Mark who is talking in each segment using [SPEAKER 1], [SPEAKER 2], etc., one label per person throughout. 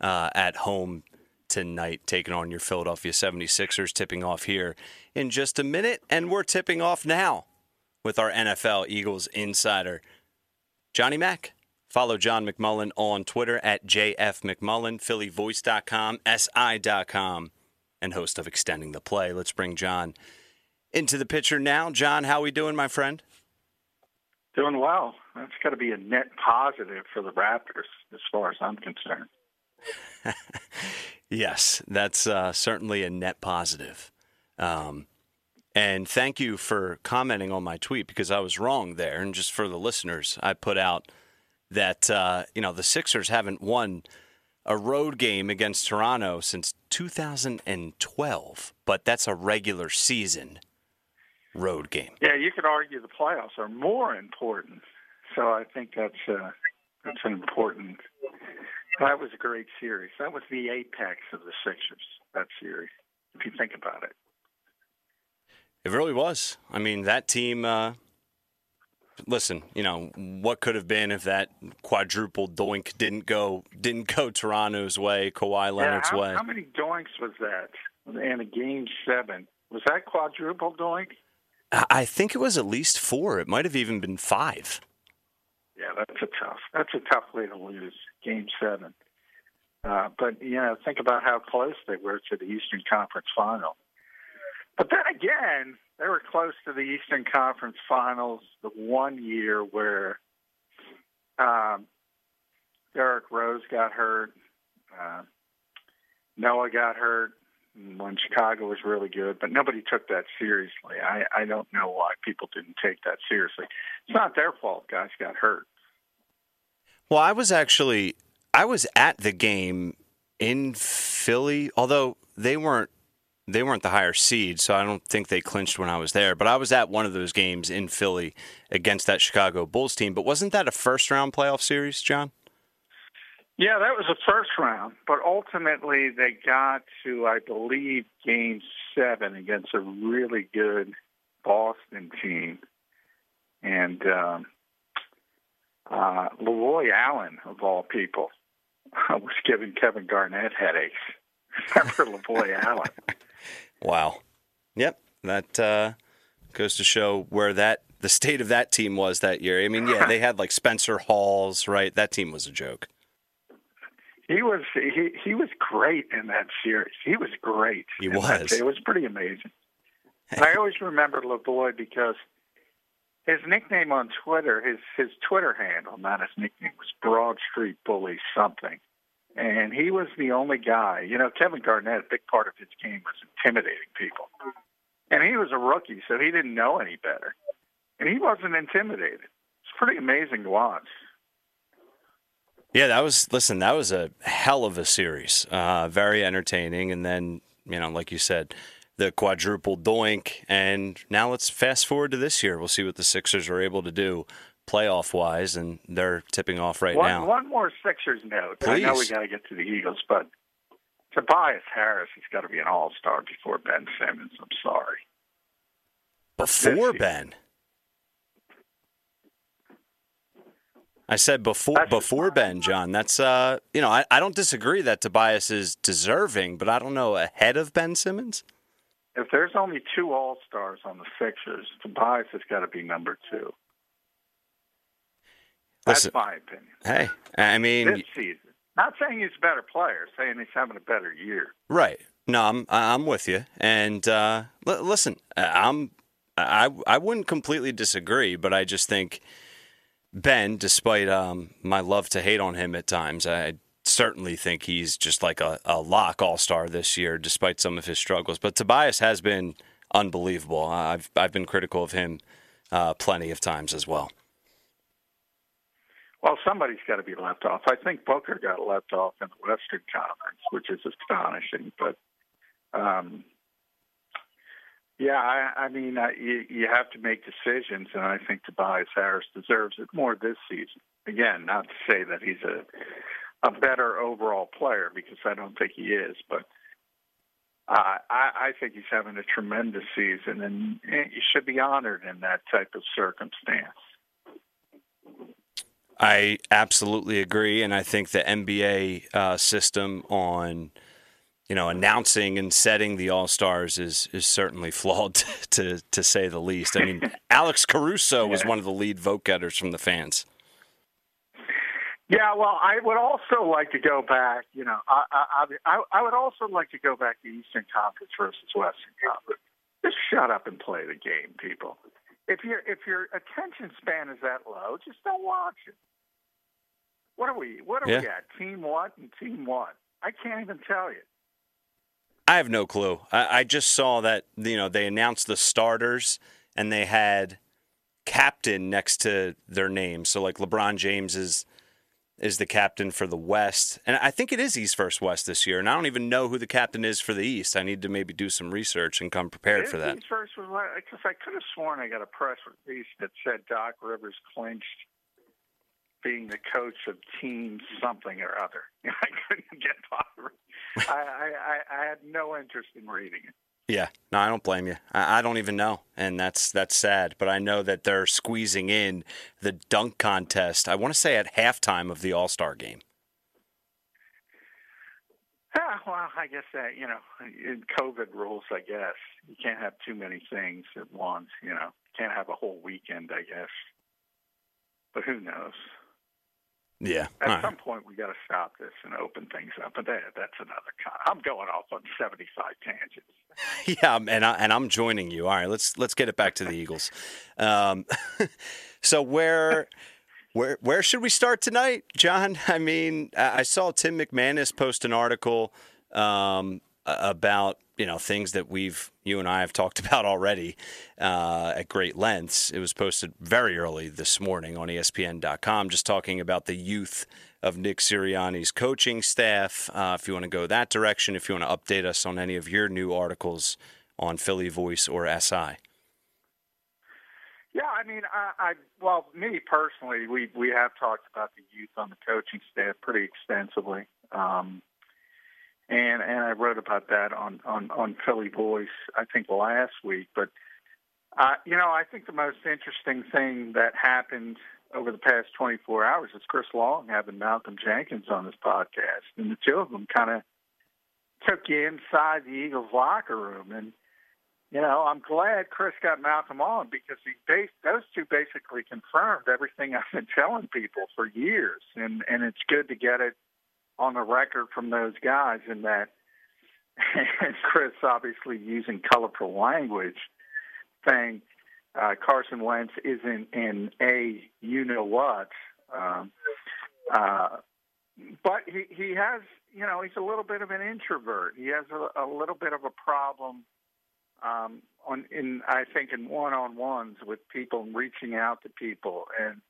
[SPEAKER 1] uh, at home tonight, taking on your Philadelphia 76ers, tipping off here in just a minute. And we're tipping off now with our NFL Eagles insider, Johnny Mack. Follow John McMullen on Twitter at JFMcMullen, PhillyVoice.com, SI.com, and host of Extending the Play. Let's bring John into the picture now. John, how are we doing, my friend?
[SPEAKER 2] Doing well. That's got to be a net positive for the Raptors, as far as I'm concerned.
[SPEAKER 1] yes, that's uh, certainly a net positive. Um, and thank you for commenting on my tweet because I was wrong there. And just for the listeners, I put out that uh, you know the Sixers haven't won a road game against Toronto since 2012, but that's a regular season road game.
[SPEAKER 2] Yeah, you could argue the playoffs are more important. So I think that's uh, that's an important. That was a great series. That was the apex of the Sixers. That series, if you think about it.
[SPEAKER 1] It really was. I mean, that team. Uh, listen, you know what could have been if that quadruple doink didn't go didn't go Toronto's way, Kawhi Leonard's
[SPEAKER 2] yeah, how,
[SPEAKER 1] way.
[SPEAKER 2] How many doinks was that in a game seven? Was that quadruple doink?
[SPEAKER 1] I think it was at least four. It might have even been five.
[SPEAKER 2] Yeah, that's a tough. That's a tough way to lose game seven. Uh, but you know, think about how close they were to the Eastern Conference Final. But then again, they were close to the Eastern Conference Finals the one year where um, Derrick Rose got hurt, uh, Noah got hurt when Chicago was really good, but nobody took that seriously. I, I don't know why people didn't take that seriously. It's not their fault. Guys got hurt.
[SPEAKER 1] Well, I was actually I was at the game in Philly, although they weren't they weren't the higher seed, so I don't think they clinched when I was there. But I was at one of those games in Philly against that Chicago Bulls team. But wasn't that a first round playoff series, John?
[SPEAKER 2] Yeah, that was the first round, but ultimately they got to, I believe, game seven against a really good Boston team. And um, uh, Lavoy Allen, of all people, was giving Kevin Garnett headaches. Remember Lavoy Allen?
[SPEAKER 1] Wow. Yep. That uh, goes to show where that the state of that team was that year. I mean, yeah, they had like Spencer Hawes, right? That team was a joke.
[SPEAKER 2] He was he he was great in that series. He was great.
[SPEAKER 1] He was.
[SPEAKER 2] It was pretty amazing. I always remember Lavoy because his nickname on Twitter, his his Twitter handle, not his nickname, was Broad Street Bully something. And he was the only guy. You know, Kevin Garnett, a big part of his game was intimidating people. And he was a rookie, so he didn't know any better. And he wasn't intimidated. It's pretty amazing to watch.
[SPEAKER 1] Yeah, that was listen. That was a hell of a series. Uh, very entertaining, and then you know, like you said, the quadruple doink. And now let's fast forward to this year. We'll see what the Sixers are able to do playoff wise, and they're tipping off right
[SPEAKER 2] one,
[SPEAKER 1] now.
[SPEAKER 2] One more Sixers note.
[SPEAKER 1] Please.
[SPEAKER 2] I know we got to get to the Eagles, but Tobias Harris has got to be an All Star before Ben Simmons. I'm sorry.
[SPEAKER 1] Before Ben. I said before
[SPEAKER 2] That's-
[SPEAKER 1] before Ben, John. That's uh, you know, I, I don't disagree that Tobias is deserving, but I don't know ahead of Ben Simmons.
[SPEAKER 2] If there's only two All Stars on the Sixers, Tobias has got to be number two. That's
[SPEAKER 1] Listen,
[SPEAKER 2] my opinion.
[SPEAKER 1] Hey, I mean,
[SPEAKER 2] This season. Not saying he's a better player, saying he's having a better year.
[SPEAKER 1] right? No, I'm I'm with you. And uh, l- listen, I'm I I wouldn't completely disagree, but I just think Ben, despite um, my love to hate on him at times, I certainly think he's just like a, a lock all star this year, despite some of his struggles. But Tobias has been unbelievable. I've I've been critical of him uh, plenty of times as well.
[SPEAKER 2] Well, somebody's got to be left off. I think Booker got left off in the Western Conference, which is astonishing. But um, yeah, I, I mean, I, you, you have to make decisions, and I think Tobias Harris deserves it more this season. Again, not to say that he's a a better overall player because I don't think he is, but uh, I, I think he's having a tremendous season, and he should be honored in that type of circumstance.
[SPEAKER 1] I absolutely agree, and I think the NBA uh, system on you know announcing and setting the All Stars is is certainly flawed to to say the least. I mean, Alex Caruso was one of the lead vote getters from the fans.
[SPEAKER 2] Yeah, well, I would also like to go back. You know, I I, I, I would also like to go back to Eastern Conference versus Western Conference. Just shut up and play the game, people. If your if your attention span is that low, just don't watch it. What are we? What are
[SPEAKER 1] Yeah.
[SPEAKER 2] we at? Team what and team what? I can't even tell you.
[SPEAKER 1] I have no clue. I, I just saw that you know they announced the starters and they had captain next to their name. So like LeBron James is is the captain for the West, and I think it is East versus West this year. And I don't even know who the captain is for the East. I need to maybe do some research and come prepared for that.
[SPEAKER 2] His first was because I could have sworn I got a press release that said Doc Rivers clinched being the coach of team something or other. I couldn't get bothered. I, I, I, I had no interest in reading it.
[SPEAKER 1] Yeah, no, I don't blame you. I, I don't even know, and that's that's sad. But I know that they're squeezing in the dunk contest. I want to say at halftime of the All Star game.
[SPEAKER 2] Ah, well, I guess that you know, in COVID rules, I guess you can't have too many things at once. You know, can't have a whole weekend. I guess, but who knows?
[SPEAKER 1] Yeah,
[SPEAKER 2] At
[SPEAKER 1] right.
[SPEAKER 2] some point, we got to stop this and open things up. But that, that's another. Con- I'm going off on 75 tangents.
[SPEAKER 1] Yeah, and I, and I'm joining you. All right, let's let's get it back to the Eagles. Um, so where where where should we start tonight, John? I mean, I I saw Tim McManus post an article um, about you know things that we've you and I have talked about already uh, at great lengths. It was posted very early this morning on ESPN.com, just talking about the youth of Nick Sirianni's coaching staff. Uh, if you want to go that direction, if you want to update us on any of your new articles on Philly Voice or SI.
[SPEAKER 2] Yeah, I mean, I, I well, me personally, we we have talked about the youth on the coaching staff pretty extensively, um, and and I wrote about that on on on Philly Voice, I think last week. But uh, you know, I think the most interesting thing that happened over the past 24 hours is Chris Long having Malcolm Jenkins on his podcast, and the two of them kind of took you inside the Eagles locker room. And you know, I'm glad Chris got Malcolm on because he bas- those two basically confirmed everything I've been telling people for years, and and it's good to get it on the record from those guys. And that, and Chris obviously using colorful language, saying uh, Carson Wentz isn't in a you know what, um, uh, but he he has you know he's a little bit of an introvert. He has a, a little bit of a problem um, on in I think in one on ones with people and reaching out to people and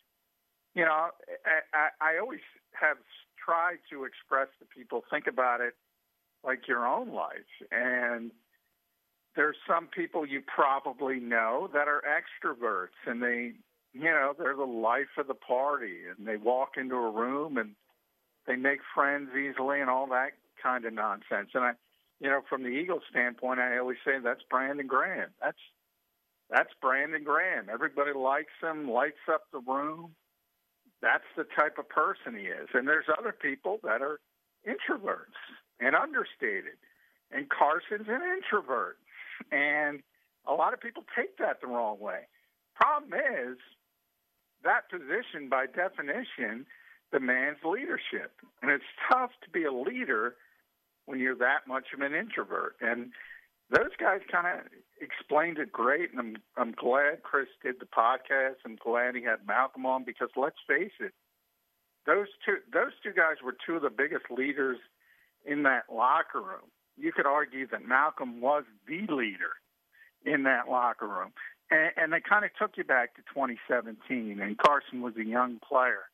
[SPEAKER 2] you know I, I, I always have tried to express to people think about it like your own life and there's some people you probably know that are extroverts and they you know they're the life of the party and they walk into a room and they make friends easily and all that kind of nonsense and I you know, from the Eagles standpoint, I always say that's Brandon Graham. That's that's Brandon Graham. Everybody likes him, lights up the room. That's the type of person he is. And there's other people that are introverts and understated. And Carson's an introvert. And a lot of people take that the wrong way. Problem is, that position by definition demands leadership. And it's tough to be a leader when you're that much of an introvert. And those guys kind of explained it great, and I'm I'm glad Chris did the podcast. I'm glad he had Malcolm on because let's face it, those two those two guys were two of the biggest leaders in that locker room. You could argue that Malcolm was the leader in that locker room, and, and they kind of took you back to 2017. And Carson was a young player,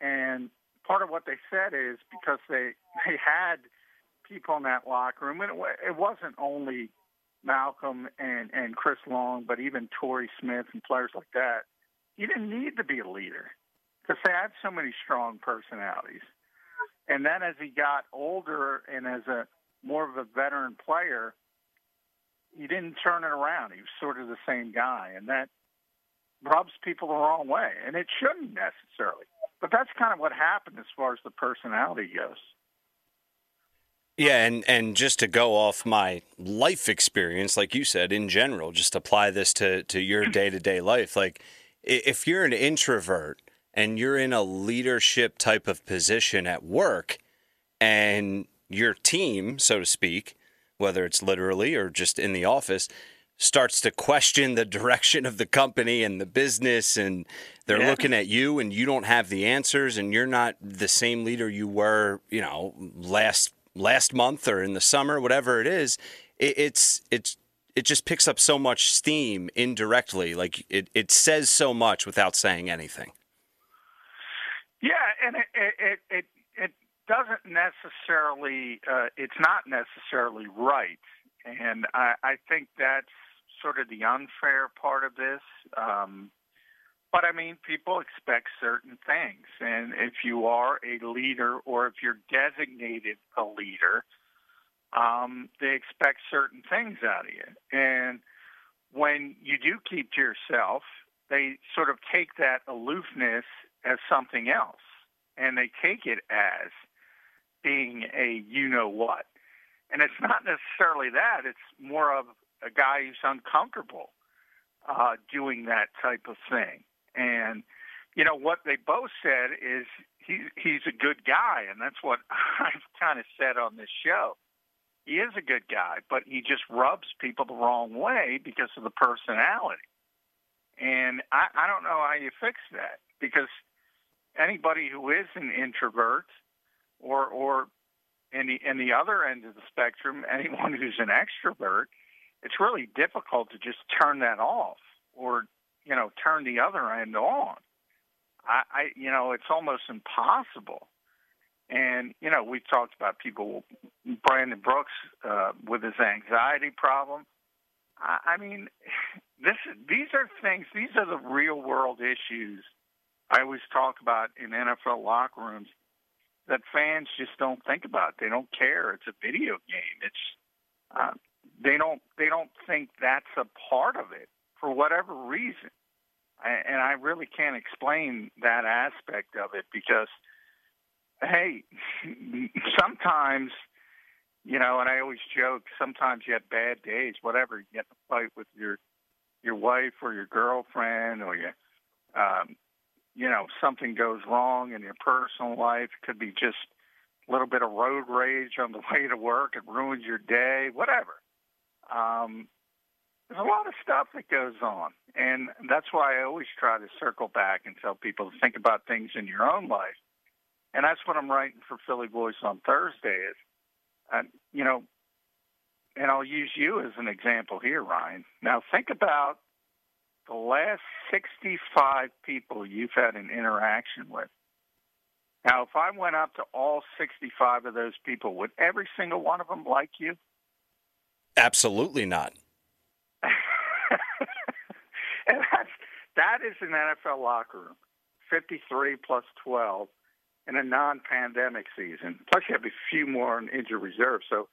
[SPEAKER 2] and part of what they said is because they they had people in that locker room, and it, it wasn't only Malcolm and and Chris Long, but even Torrey Smith and players like that. He didn't need to be a leader because they had so many strong personalities. And then as he got older and as a more of a veteran player, he didn't turn it around. He was sort of the same guy, and that rubs people the wrong way, and it shouldn't necessarily. But that's kind of what happened as far as the personality goes.
[SPEAKER 1] Yeah, and and just to go off my life experience, like you said, in general, just apply this to to your day to day life. Like, if you're an introvert and you're in a leadership type of position at work, and your team, so to speak, whether it's literally or just in the office, starts to question the direction of the company and the business and they're yeah. looking at you and you don't have the answers and you're not the same leader you were, you know, last last month or in the summer, whatever it is, it, it's it's it just picks up so much steam indirectly. Like it, it says so much without saying anything.
[SPEAKER 2] Yeah, and it it it, it doesn't necessarily uh, it's not necessarily right, and I, I think that's sort of the unfair part of this. Um, but I mean, people expect certain things. And if you are a leader or if you're designated a leader, um, they expect certain things out of you. And when you do keep to yourself, they sort of take that aloofness as something else. And they take it as being a you know what. And it's not necessarily that, it's more of a guy who's uncomfortable uh, doing that type of thing. And you know what they both said is he he's a good guy, and that's what I've kind of said on this show. He is a good guy, but he just rubs people the wrong way because of the personality. And I, I don't know how you fix that because anybody who is an introvert or or in the in the other end of the spectrum, anyone who's an extrovert, it's really difficult to just turn that off or you know, turn the other end on. I, I you know, it's almost impossible. And you know, we've talked about people, Brandon Brooks uh, with his anxiety problem. I, I mean, this these are things. These are the real world issues. I always talk about in NFL locker rooms that fans just don't think about. They don't care. It's a video game. It's uh, they don't they don't think that's a part of it for whatever reason. And I really can't explain that aspect of it because, hey, sometimes, you know, and I always joke, sometimes you have bad days, whatever, you get in a fight with your your wife or your girlfriend or you um you know something goes wrong in your personal life it could be just a little bit of road rage on the way to work it ruins your day whatever. Um there's a lot of stuff that goes on. And that's why I always try to circle back and tell people to think about things in your own life. And that's what I'm writing for Philly Voice on Thursday is, uh, you know, and I'll use you as an example here, Ryan. Now think about the last 65 people you've had an interaction with. Now, if I went up to all 65 of those people, would every single one of them like you?
[SPEAKER 1] Absolutely not.
[SPEAKER 2] and that's that is an NFL locker room, 53 plus 12 in a non-pandemic season. Plus, you have a few more in injured reserve, so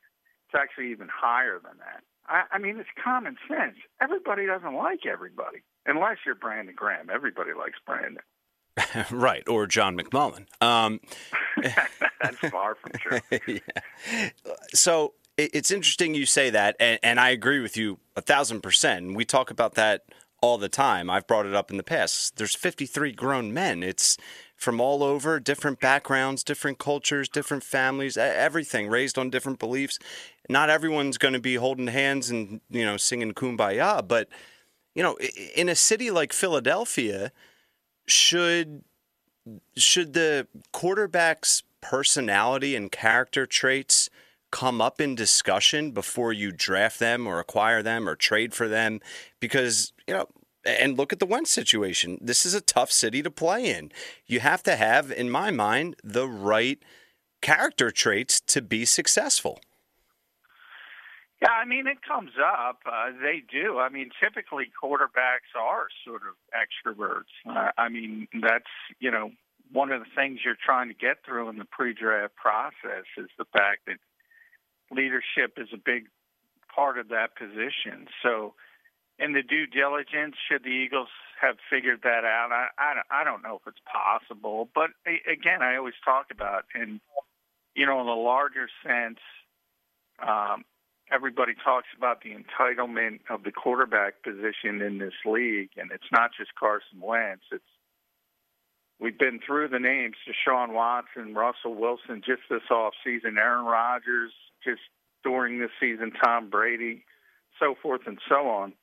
[SPEAKER 2] it's actually even higher than that. I, I mean, it's common sense. Everybody doesn't like everybody, unless you're Brandon Graham. Everybody likes Brandon.
[SPEAKER 1] right, or John McMullen. Um,
[SPEAKER 2] That's far from true.
[SPEAKER 1] yeah. So it's interesting you say that, and, and I agree with you a thousand percent. And we talk about that all the time. I've brought it up in the past. There's 53 grown men. It's from all over, different backgrounds, different cultures, different families, everything, raised on different beliefs. Not everyone's going to be holding hands and, you know, singing kumbaya, but, you know, in a city like Philadelphia, should should the quarterback's personality and character traits come up in discussion before you draft them or acquire them or trade for them because you know and look at the Wentz situation. This is a tough city to play in. You have to have, in my mind, the right character traits to be successful.
[SPEAKER 2] Yeah, I mean, it comes up. Uh, they do. I mean, typically quarterbacks are sort of extroverts. Uh, I mean, that's, you know, one of the things you're trying to get through in the pre draft process is the fact that leadership is a big part of that position. So, in the due diligence, should the Eagles have figured that out? I, I, I don't know if it's possible, but again, I always talk about in you know in the larger sense, um, everybody talks about the entitlement of the quarterback position in this league, and it's not just Carson Wentz. It's we've been through the names: Deshaun Watson, Russell Wilson, just this off season, Aaron Rodgers, just during this season, Tom Brady, so forth and so on.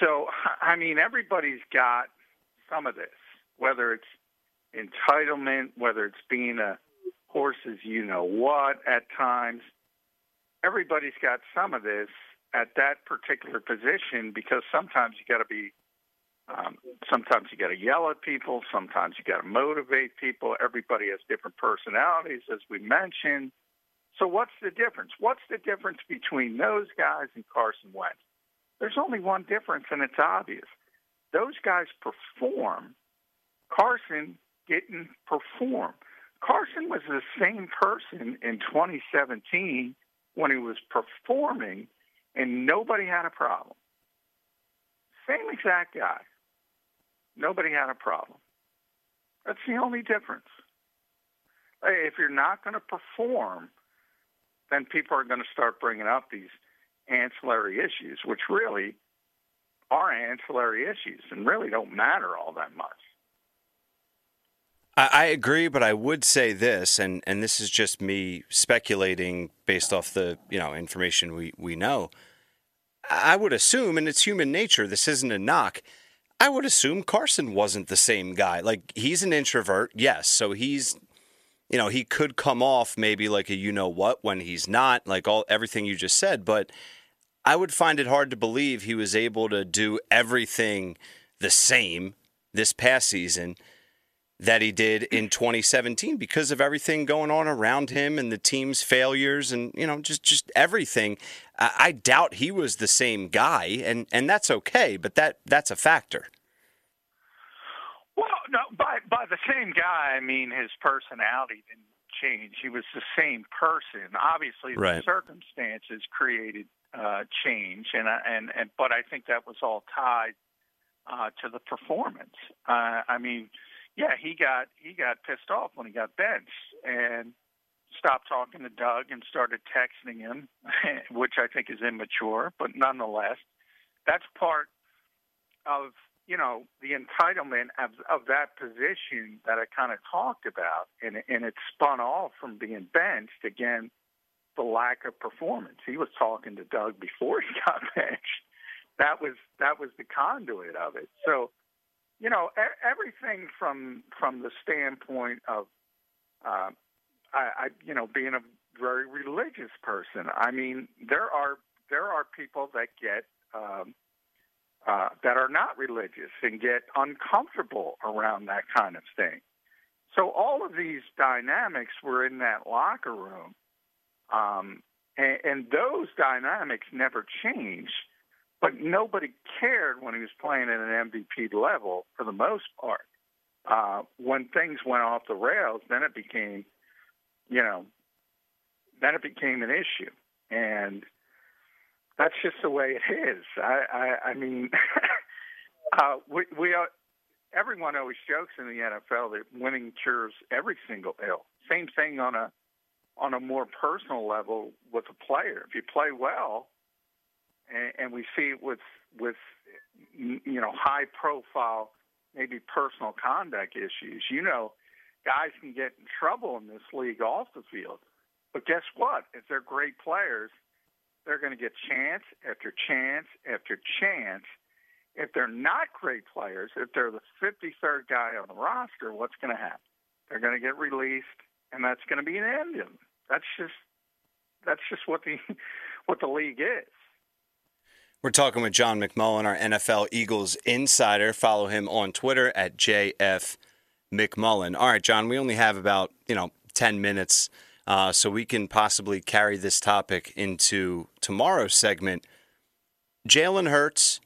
[SPEAKER 2] So, I mean, everybody's got some of this, whether it's entitlement, whether it's being a horse's you know what at times. Everybody's got some of this at that particular position because sometimes you got to be, um, sometimes you got to yell at people, sometimes you got to motivate people. Everybody has different personalities, as we mentioned. So, what's the difference? What's the difference between those guys and Carson Wentz? There's only one difference, and it's obvious. Those guys perform. Carson didn't perform. Carson was the same person in 2017 when he was performing, and nobody had a problem. Same exact guy. Nobody had a problem. That's the only difference. If you're not going to perform, then people are going to start bringing up these ancillary issues, which really are ancillary issues and really don't matter all that much.
[SPEAKER 1] I, agree, but I would say this, and, and this is just me speculating based off the you know information we, we know. I would assume, and it's human nature, this isn't a knock. I would assume Carson wasn't the same guy. Like he's an introvert, yes, so he's you know, he could come off maybe like a you know what when he's not, like all everything you just said, but I would find it hard to believe he was able to do everything the same this past season that he did in 2017 because of everything going on around him and the team's failures and you know just just everything. I, I doubt he was the same guy, and and that's okay, but that that's a factor.
[SPEAKER 2] Well, no, by by the same guy, I mean his personality didn't change. He was the same person. Obviously, the right. circumstances created uh, change, and and and but I think that was all tied uh, to the performance. Uh, I mean, yeah, he got he got pissed off when he got benched and stopped talking to Doug and started texting him, which I think is immature, but nonetheless, that's part of you know the entitlement of of that position that I kind of talked about, and and it spun off from being benched again the lack of performance. He was talking to Doug before he got benched. That was that was the conduit of it. So, you know, everything from from the standpoint of, uh, I, I you know, being a very religious person. I mean, there are there are people that get um, uh, that are not religious and get uncomfortable around that kind of thing. So all of these dynamics were in that locker room um, and, and those dynamics never changed, but nobody cared when he was playing at an MVP level for the most part. Uh, when things went off the rails, then it became, you know, then it became an issue, and that's just the way it is. I, I, I mean, uh, we, we are, everyone always jokes in the NFL that winning cures every single ill. Same thing on a on a more personal level with a player. If you play well, and, and we see it with with you know high profile maybe personal conduct issues. You know, guys can get in trouble in this league off the field. But guess what? If they're great players, they're going to get chance after chance after chance. If they're not great players, if they're the 53rd guy on the roster, what's going to happen? They're going to get released, and that's going to be an end. That's just that's just what the what the league is.
[SPEAKER 1] We're talking with John McMullen, our NFL Eagles insider. Follow him on Twitter at JF McMullen. All right, John, we only have about, you know, 10 minutes, uh, so we can possibly carry this topic into tomorrow's segment. Jalen Hurts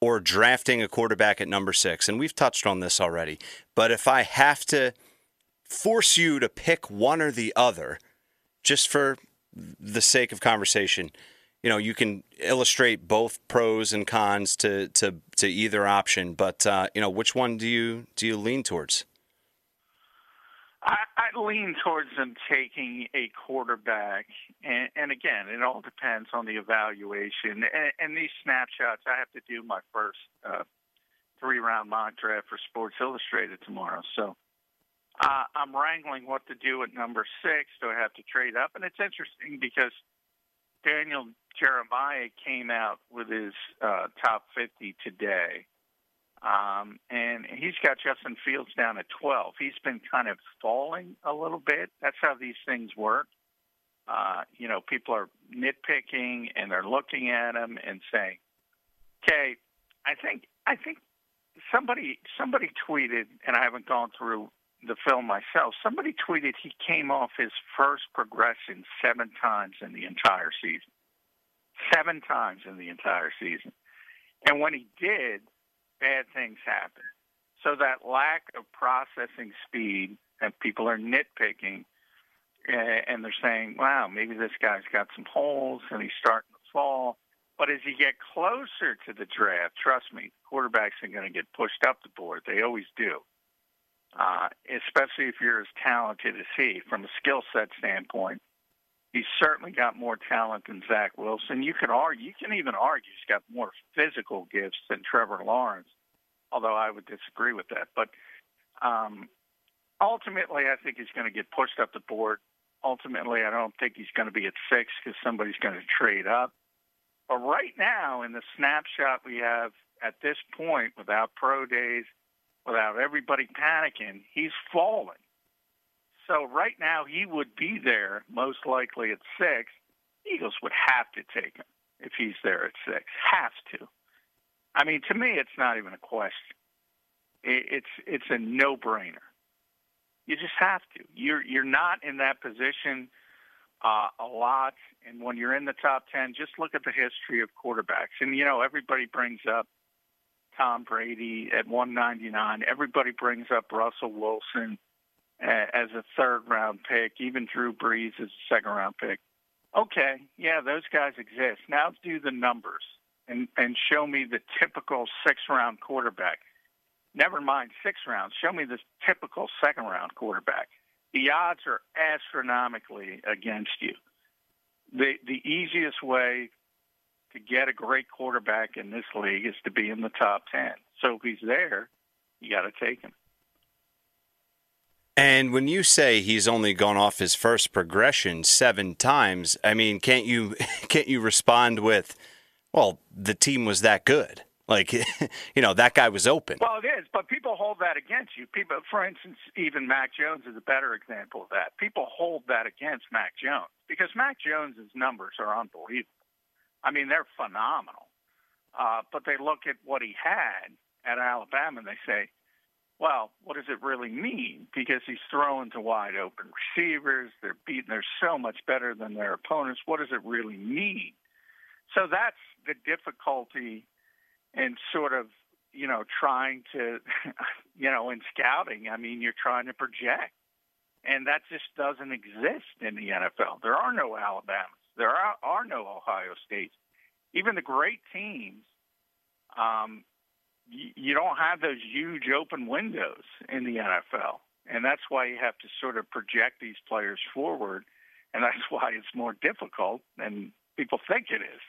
[SPEAKER 1] or drafting a quarterback at number six. And we've touched on this already. But if I have to force you to pick one or the other, just for the sake of conversation, you know, you can illustrate both pros and cons to to to either option. But uh, you know, which one do you do you lean towards?
[SPEAKER 2] I, I lean towards them taking a quarterback, and, and again, it all depends on the evaluation. And, and these snapshots, I have to do my first uh, three-round mock draft for Sports Illustrated tomorrow, so uh, I'm wrangling what to do at number six. Do I have to trade up? And it's interesting because Daniel Jeremiah came out with his uh, top 50 today. Um, and he's got Justin Fields down at 12. He's been kind of falling a little bit. That's how these things work. Uh, you know, people are nitpicking and they're looking at him and saying, "Okay, I think I think somebody somebody tweeted, and I haven't gone through the film myself. Somebody tweeted he came off his first progression seven times in the entire season seven times in the entire season. And when he did, bad things happened. So that lack of processing speed, and people are nitpicking, and they're saying, wow, maybe this guy's got some holes and he's starting to fall. But as you get closer to the draft, trust me, quarterbacks are going to get pushed up the board. They always do. Uh, especially if you're as talented as he, from a skill set standpoint he's certainly got more talent than Zach Wilson. You can argue, you can even argue he's got more physical gifts than Trevor Lawrence, although I would disagree with that. But um, ultimately, I think he's going to get pushed up the board. Ultimately, I don't think he's going to be at six because somebody's going to trade up. But right now, in the snapshot we have at this point, without pro days, without everybody panicking, he's fallen. So right now he would be there most likely at six. Eagles would have to take him if he's there at six. Have to. I mean, to me, it's not even a question. It's it's a no-brainer. You just have to. You're you're not in that position uh, a lot, and when you're in the top ten, just look at the history of quarterbacks. And you know, everybody brings up Tom Brady at 199. Everybody brings up Russell Wilson as a third round pick, even Drew Brees as a second round pick. Okay, yeah, those guys exist. Now do the numbers and and show me the typical six round quarterback. Never mind six rounds. Show me the typical second round quarterback. The odds are astronomically against you. The the easiest way to get a great quarterback in this league is to be in the top ten. So if he's there, you got to take him.
[SPEAKER 1] And when you say he's only gone off his first progression seven times, I mean, can't you can't you respond with, "Well, the team was that good." Like, you know, that guy was open.
[SPEAKER 2] Well, it is, but people hold that against you. People, for instance, even Mac Jones is a better example of that. People hold that against Mac Jones because Mac Jones's numbers are unbelievable. I mean, they're phenomenal. Uh, but they look at what he had at Alabama and they say, well, what does it really mean? Because he's throwing to wide open receivers. They're beating. They're so much better than their opponents. What does it really mean? So that's the difficulty in sort of, you know, trying to, you know, in scouting. I mean, you're trying to project, and that just doesn't exist in the NFL. There are no Alabamas. There are, are no Ohio States. Even the great teams um, you don't have those huge open windows in the NFL. And that's why you have to sort of project these players forward. And that's why it's more difficult than people think it is.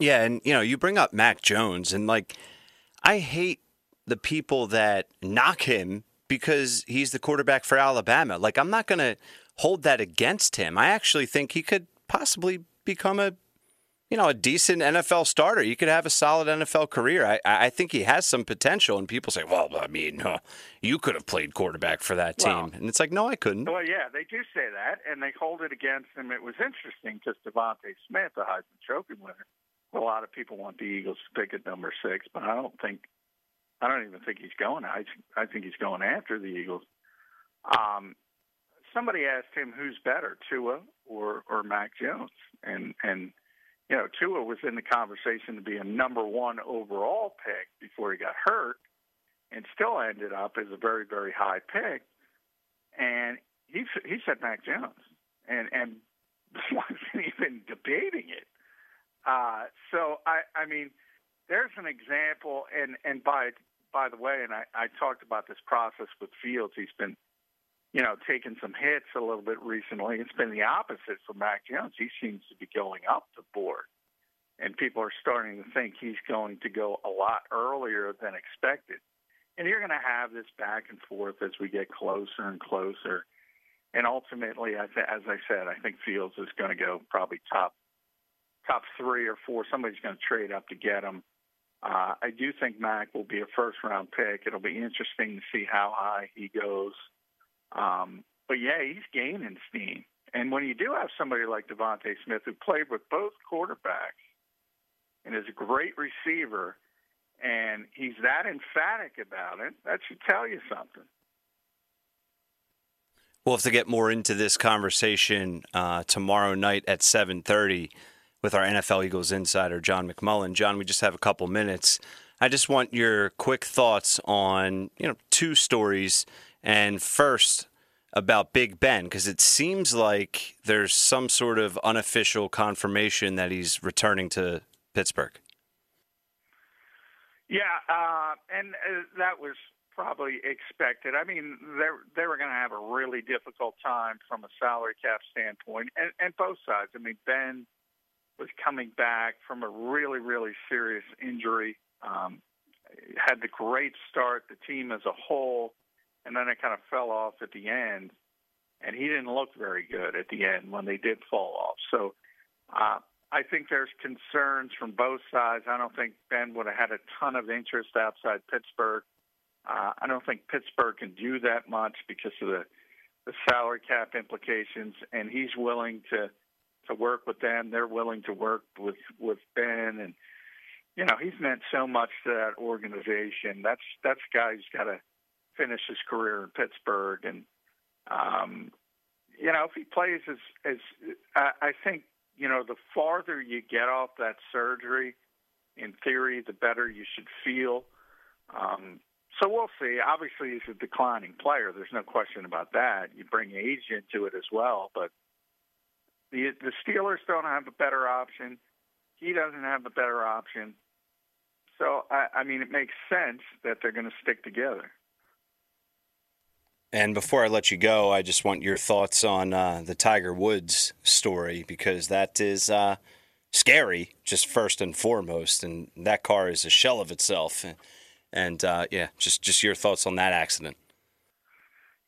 [SPEAKER 1] Yeah. And, you know, you bring up Mac Jones, and like, I hate the people that knock him because he's the quarterback for Alabama. Like, I'm not going to hold that against him. I actually think he could possibly become a you know, a decent NFL starter. You could have a solid NFL career. I, I think he has some potential. And people say, well, I mean, uh, you could have played quarterback for that team. Well, and it's like, no, I couldn't.
[SPEAKER 2] Well, yeah, they do say that, and they hold it against him. It was interesting because DeVonta Smith, the Heisman Trophy winner, a lot of people want the Eagles to pick at number six, but I don't think, I don't even think he's going. I, I think he's going after the Eagles. Um, somebody asked him who's better, Tua or or Mac Jones, and and you know, Tua was in the conversation to be a number one overall pick before he got hurt, and still ended up as a very, very high pick. And he he said Mac Jones, and and wasn't even debating it. Uh, so I I mean, there's an example, and and by by the way, and I, I talked about this process with Fields. He's been you know, taken some hits a little bit recently. It's been the opposite for Mac Jones. He seems to be going up the board. And people are starting to think he's going to go a lot earlier than expected. And you're going to have this back and forth as we get closer and closer. And ultimately, as I said, I think Fields is going to go probably top top three or four. Somebody's going to trade up to get him. Uh, I do think Mac will be a first round pick. It'll be interesting to see how high he goes. Um, but yeah, he's gaining steam. And when you do have somebody like DeVonta Smith who played with both quarterbacks and is a great receiver, and he's that emphatic about it, that should tell you something.
[SPEAKER 1] We'll have to get more into this conversation uh, tomorrow night at 7:30 with our NFL Eagles insider John McMullen. John, we just have a couple minutes. I just want your quick thoughts on you know two stories and first, about Big Ben, because it seems like there's some sort of unofficial confirmation that he's returning to Pittsburgh.
[SPEAKER 2] Yeah, uh, and uh, that was probably expected. I mean, they they were going to have a really difficult time from a salary cap standpoint, and, and both sides. I mean, Ben was coming back from a really really serious injury. Um, had the great start. The team as a whole and then it kind of fell off at the end. And he didn't look very good at the end when they did fall off. So uh, I think there's concerns from both sides. I don't think Ben would have had a ton of interest outside Pittsburgh. Uh, I don't think Pittsburgh can do that much because of the the salary cap implications, and he's willing to to work with them. They're willing to work with with Ben, and you know he's meant so much to that organization. That's that's a guy who's got to finish his career in Pittsburgh. And um, you know, if he plays as as I, I think you know, the farther you get off that surgery, in theory, the better you should feel. Um, so we'll see. Obviously, he's a declining player. There's no question about that. You bring age into it as well, but the the Steelers don't have a better option. He doesn't have a better option. So I, I mean, it makes sense that they're going to stick together.
[SPEAKER 1] And before I let you go, I just want your thoughts on uh, the Tiger Woods story because that is uh, scary, just first and foremost. And that car is a shell of itself. And uh, yeah, just just your thoughts on that accident.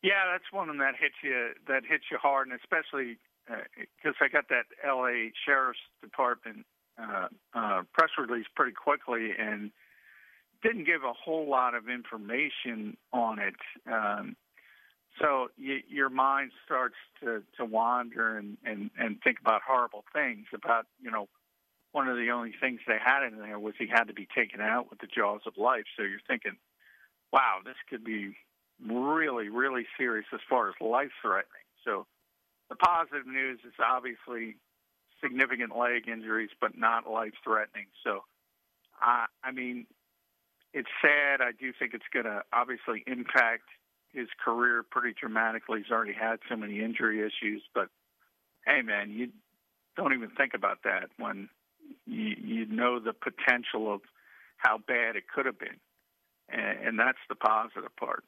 [SPEAKER 2] Yeah, that's one that hits you that hits you hard, and especially because uh, I got that L.A. Sheriff's Department uh, uh, press release pretty quickly, and didn't give a whole lot of information on it. Um, so you, your mind starts to, to wander and, and, and think about horrible things. About you know, one of the only things they had in there was he had to be taken out with the jaws of life. So you're thinking, wow, this could be really, really serious as far as life threatening. So the positive news is obviously significant leg injuries, but not life threatening. So, uh, I mean, it's sad. I do think it's going to obviously impact his career pretty dramatically. He's already had so many injury issues, but hey, man, you don't even think about that when you, you know the potential of how bad it could have been, and, and that's the positive part.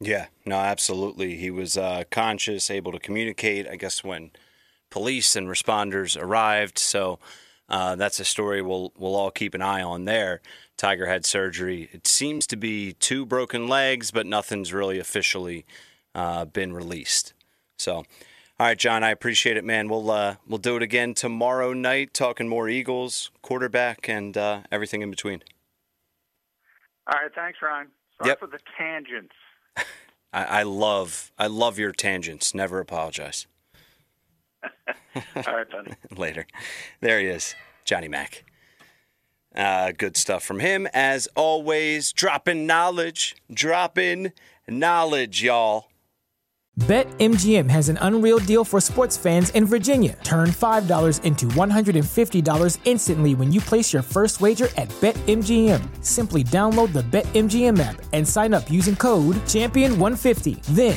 [SPEAKER 1] Yeah, no, absolutely. He was uh, conscious, able to communicate. I guess when police and responders arrived, so Uh, that's a story we'll we'll all keep an eye on there. Tiger had surgery. It seems to be two broken legs, but nothing's really officially uh, been released. So, all right, John, I appreciate it, man. We'll uh, we'll do it again tomorrow night, talking more Eagles, quarterback, and uh, everything in between.
[SPEAKER 2] All right, thanks, Ryan. Sorry
[SPEAKER 1] Yep.
[SPEAKER 2] for the tangents.
[SPEAKER 1] I, I love I love your tangents. Never apologize.
[SPEAKER 2] All right, buddy.
[SPEAKER 1] later. There he is, Johnny Mac. Uh, good stuff from him, as always. Dropping knowledge, dropping knowledge, y'all.
[SPEAKER 3] BetMGM has an unreal deal for sports fans in Virginia. Turn $5 into $150 instantly when you place your first wager at BetMGM. Simply download the BetMGM app and sign up using code Champion150. Then,